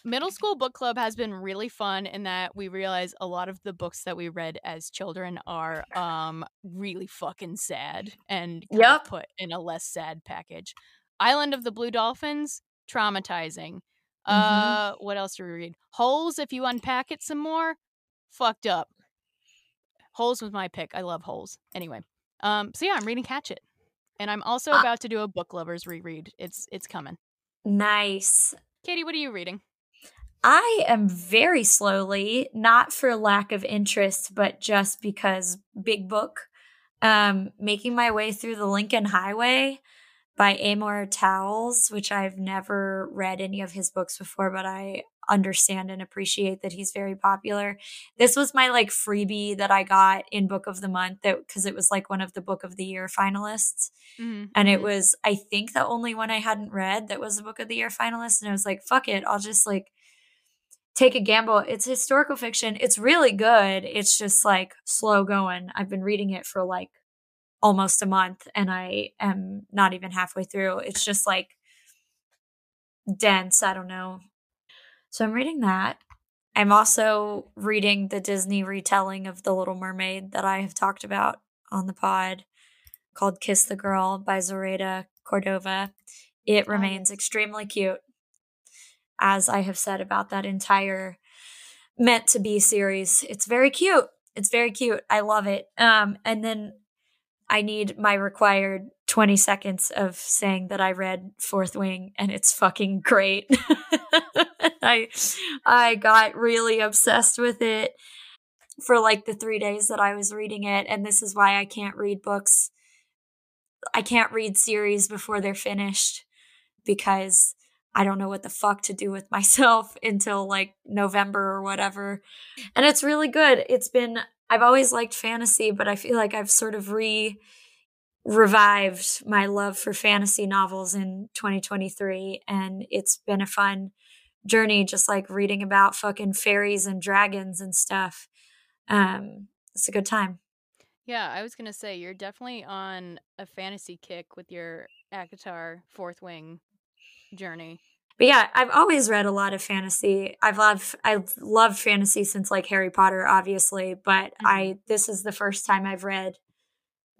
middle school book club has been really fun in that we realize a lot of the books that we read as children are um really fucking sad and
Yep.
put in a less sad package. Island of the Blue Dolphins, traumatizing. Uh what else do we read? Holes if you unpack it some more, fucked up. Holes was my pick. I love Holes. Anyway. Um so yeah, I'm reading Hatchet, And I'm also
Ah.
about to do a book lovers reread. It's it's coming.
Nice.
Katey, what are you reading?
I am very slowly, not for lack of interest, but just because big book, um, making my way through the Lincoln Highway by Amor Towles, which I've never read any of his books before, but I understand and appreciate that he's very popular. This was my like freebie that I got in Book of the Month that because it was like one of the Book of the Year finalists.
Mhm,
and it
mhm.
was i think the only one i hadn't read that was a book of the year finalist and i was like fuck it i'll just like take a gamble. It's historical fiction. It's really good. It's just like slow going. I've been reading it for like almost a month and i am not even halfway through it's just like dense i don't know so i'm reading that i'm also reading the disney retelling of the little mermaid that i have talked about on the pod called Kiss the Girl by Zoraida Cordova. It remains extremely cute, as I have said about that entire meant to be series. It's very cute. It's very cute. I love it. Um, and then I need my required 20 seconds of saying that I read Fourth Wing and it's fucking great. I I got really obsessed with it for like the 3 days that I was reading it and this is why I can't read books I can't read series before they're finished because I don't know what the fuck to do with myself until like November or whatever. And it's really good. It's been I've always liked fantasy, but I feel like I've sort of re revived my love for fantasy novels in 2023 and it's been a fun journey just like reading about fucking fairies and dragons and stuff. Um it's a good time.
Yeah, I was gonna say you're definitely on a fantasy kick with your ACOTAR Fourth Wing journey.
But yeah, I've always read a lot of fantasy. I've loved I've loved fantasy since like Harry Potter, obviously, but mm-hmm. I this is the first time I've read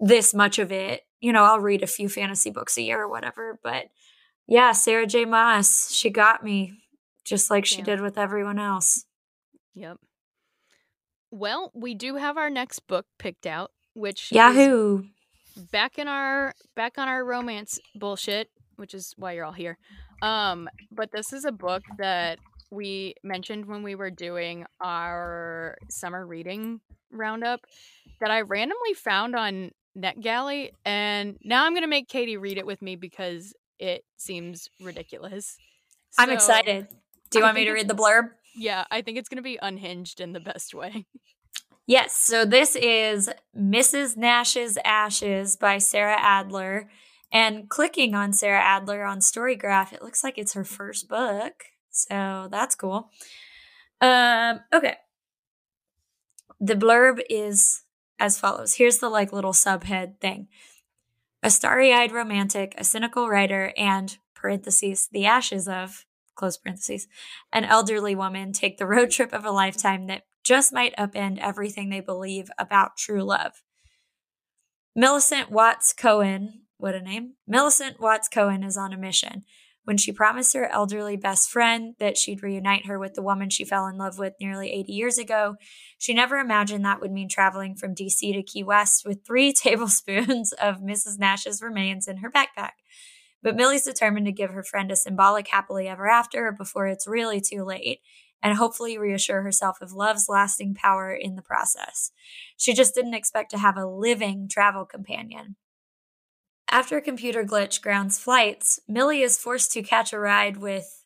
this much of it. You know, I'll read a few fantasy books a year or whatever, but yeah, Sarah J. Maas, she got me just like she
Yeah.
did with everyone else.
Yep. Well, we do have our next book picked out, which
Yahoo!
back in our back on our romance bullshit, which is why you're all here. Um, but this is a book that we mentioned when we were doing our summer reading roundup that I randomly found on NetGalley, and now I'm gonna make Katey read it with me because it seems ridiculous.
I'm excited. Do you
I
want me to read the blurb?
Yeah, I think it's gonna be unhinged in the best way.
Yes, so this is Mrs. Nash's Ashes by Sarah Adler. And clicking on Sarah Adler on Storygraph, it looks like it's her first book. So that's cool. Um, okay. The blurb is as follows. Here's the like little subhead thing. A starry-eyed romantic, a cynical writer, and parentheses, the ashes of close parentheses, an elderly woman take the road trip of a lifetime that just might upend everything they believe about true love. Millicent Watts Cohen, what a name. Millicent Watts Cohen is on a mission. When she promised her elderly best friend that she'd reunite her with the woman she fell in love with nearly 80 years ago, she never imagined that would mean traveling from DC to Key West with three tablespoons of Mrs. Nash's remains in her backpack. But Millie's determined to give her friend a symbolic happily ever after before it's really too late, and hopefully reassure herself of love's lasting power in the process. She just didn't expect to have a living travel companion. After a computer glitch grounds flights, Millie is forced to catch a ride with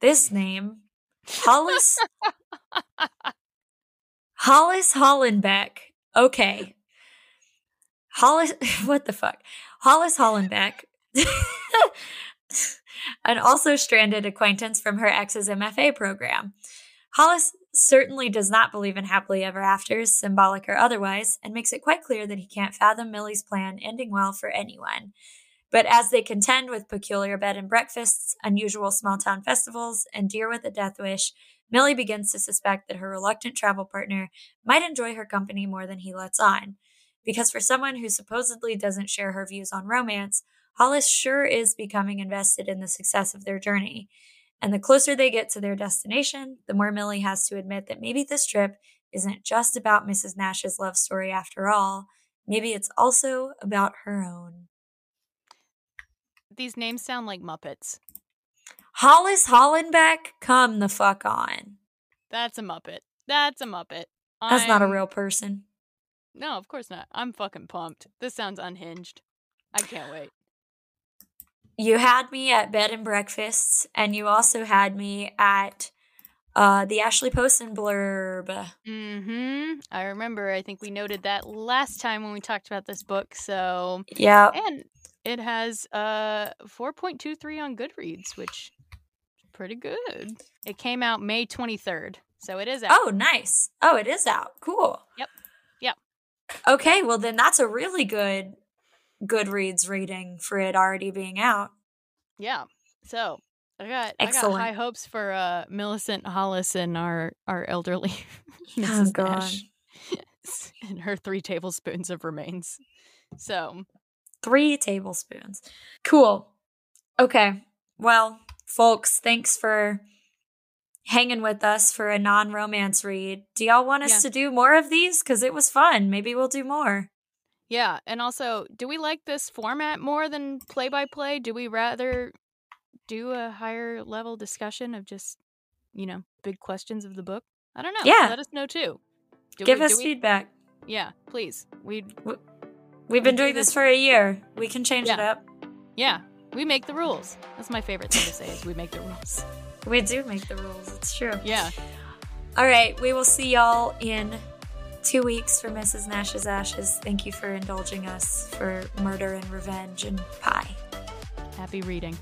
this name, Hollis. Hollis Hollenbeck. Okay. Hollis, what the fuck? Hollis Hollenbeck. an also stranded acquaintance from her ex's MFA program. Hollis certainly does not believe in happily ever afters, symbolic or otherwise, and makes it quite clear that he can't fathom Millie's plan ending well for anyone. But as they contend with peculiar bed and breakfasts, unusual small town festivals, and deer with a death wish, Millie begins to suspect that her reluctant travel partner might enjoy her company more than he lets on. Because for someone who supposedly doesn't share her views on romance, Hollis sure is becoming invested in the success of their journey. And the closer they get to their destination, the more Millie has to admit that maybe this trip isn't just about Mrs. Nash's love story after all. Maybe it's also about her own.
These names sound like Muppets.
Hollis Hollenbeck, come the fuck on.
That's a Muppet. That's a Muppet.
That's I'm... not a real person.
No, of course not. I'm fucking pumped. This sounds unhinged. I can't wait.
You had me at bed and breakfasts, and you also had me at uh, the Ashley Poston blurb.
Mm-hmm. I remember. I think we noted that last time when we talked about this book. So
yeah,
and it has uh 4.23 on Goodreads, which is pretty good. It came out May 23rd. So it is out.
Oh, nice. Oh, it is out. Cool.
Yep. Yep.
Okay, well then that's a really good Goodreads rating for it already being out.
Yeah. So I got Excellent. I got high hopes for uh Millicent Hollis and our our elderly Mrs. Oh, Nash and her three tablespoons of remains. So
three tablespoons. Cool. Okay. Well, folks, thanks for hanging with us for a non romance read. Do y'all want us yeah. to do more of these? Because it was fun. Maybe we'll do more.
Yeah. And also, do we like this format more than play by play? Do we rather do a higher level discussion of just, you know, big questions of the book? I don't know.
Yeah.
Let us know too.
Do Give we, us we... feedback.
Yeah, please. We
We've been doing this for a year. We can change
yeah.
it up.
Yeah. We make the rules. That's my favorite thing to say is we make the rules.
We do make the rules. It's true.
Yeah.
All right. We will see y'all in two weeks for Mrs. Nash's Ashes. Thank you for indulging us for murder and revenge and pie.
Happy reading.